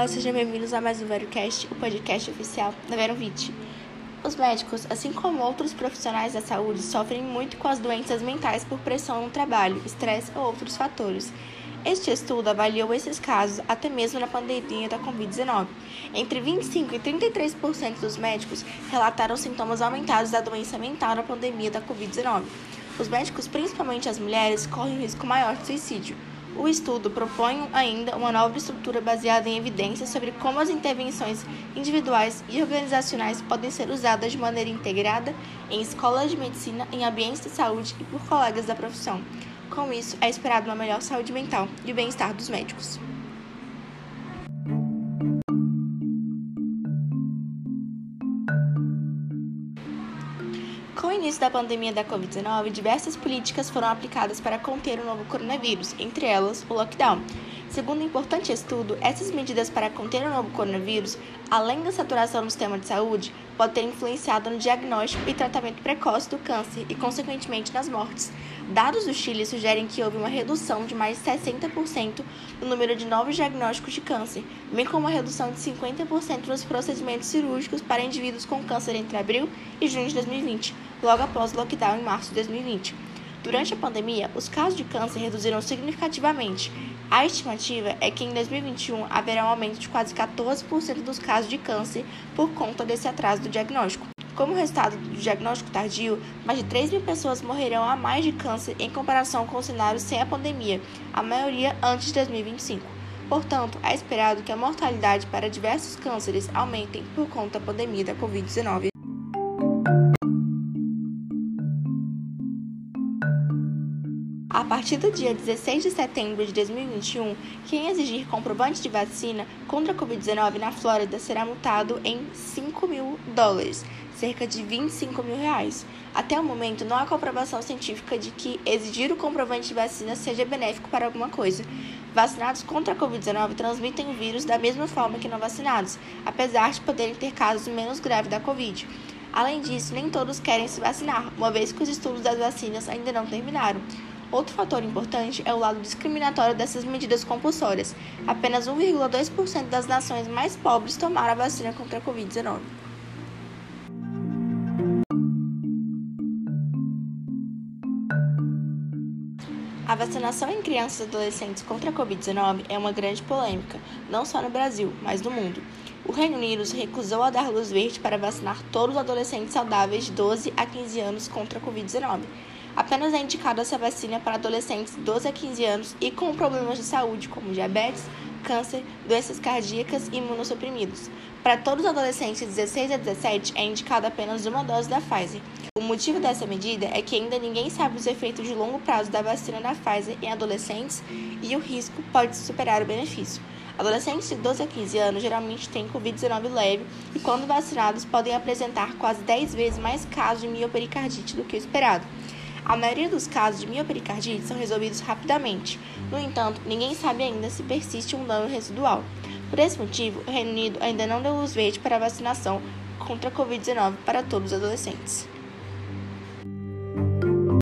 Olá, sejam bem-vindos a mais um VeroCast, o podcast oficial da VeroVit. Os médicos, assim como outros profissionais da saúde, sofrem muito com as doenças mentais por pressão no trabalho, estresse ou outros fatores. Este estudo avaliou esses casos até mesmo na pandemia da Covid-19. Entre 25% e 33% dos médicos relataram sintomas aumentados da doença mental na pandemia da Covid-19. Os médicos, principalmente as mulheres, correm risco maior de suicídio. O estudo propõe ainda uma nova estrutura baseada em evidências sobre como as intervenções individuais e organizacionais podem ser usadas de maneira integrada em escolas de medicina, em ambientes de saúde e por colegas da profissão. Com isso, é esperado uma melhor saúde mental e bem-estar dos médicos. Com o início da pandemia da Covid-19, diversas políticas foram aplicadas para conter o novo coronavírus, entre elas o lockdown. Segundo um importante estudo, essas medidas para conter o novo coronavírus, além da saturação no sistema de saúde, podem ter influenciado no diagnóstico e tratamento precoce do câncer e, consequentemente, nas mortes. Dados do Chile sugerem que houve uma redução de mais de 60% no número de novos diagnósticos de câncer, bem como uma redução de 50% nos procedimentos cirúrgicos para indivíduos com câncer entre abril e junho de 2020, logo após o lockdown em março de 2020. Durante a pandemia, os casos de câncer reduziram significativamente. A estimativa é que em 2021 haverá um aumento de quase 14% dos casos de câncer por conta desse atraso do diagnóstico. Como resultado do diagnóstico tardio, mais de 3 mil pessoas morrerão a mais de câncer em comparação com o cenário sem a pandemia, a maioria antes de 2025. Portanto, é esperado que a mortalidade para diversos cânceres aumentem por conta da pandemia da Covid-19. A partir do dia 16 de setembro de 2021, quem exigir comprovante de vacina contra a Covid-19 na Flórida será multado em 5 mil dólares, cerca de 25 mil reais. Até o momento, não há comprovação científica de que exigir o comprovante de vacina seja benéfico para alguma coisa. Vacinados contra a Covid-19 transmitem o vírus da mesma forma que não vacinados, apesar de poderem ter casos menos graves da Covid. Além disso, nem todos querem se vacinar, uma vez que os estudos das vacinas ainda não terminaram. Outro fator importante é o lado discriminatório dessas medidas compulsórias. Apenas 1,2% das nações mais pobres tomaram a vacina contra a Covid-19. A vacinação em crianças e adolescentes contra a Covid-19 é uma grande polêmica, não só no Brasil, mas no mundo. O Reino Unido se recusou a dar luz verde para vacinar todos os adolescentes saudáveis de 12 a 15 anos contra a Covid-19. Apenas é indicada essa vacina para adolescentes de 12 a 15 anos e com problemas de saúde, como diabetes, câncer, doenças cardíacas e imunossuprimidos. Para todos os adolescentes de 16 a 17 é indicada apenas uma dose da Pfizer. O motivo dessa medida é que ainda ninguém sabe os efeitos de longo prazo da vacina da Pfizer em adolescentes e o risco pode superar o benefício. Adolescentes de 12 a 15 anos geralmente têm Covid-19 leve e, quando vacinados, podem apresentar quase 10 vezes mais casos de miopericardite do que o esperado. A maioria dos casos de miopericardite são resolvidos rapidamente. No entanto, ninguém sabe ainda se persiste um dano residual. Por esse motivo, o Reino Unido ainda não deu luz verde para a vacinação contra a Covid-19 para todos os adolescentes.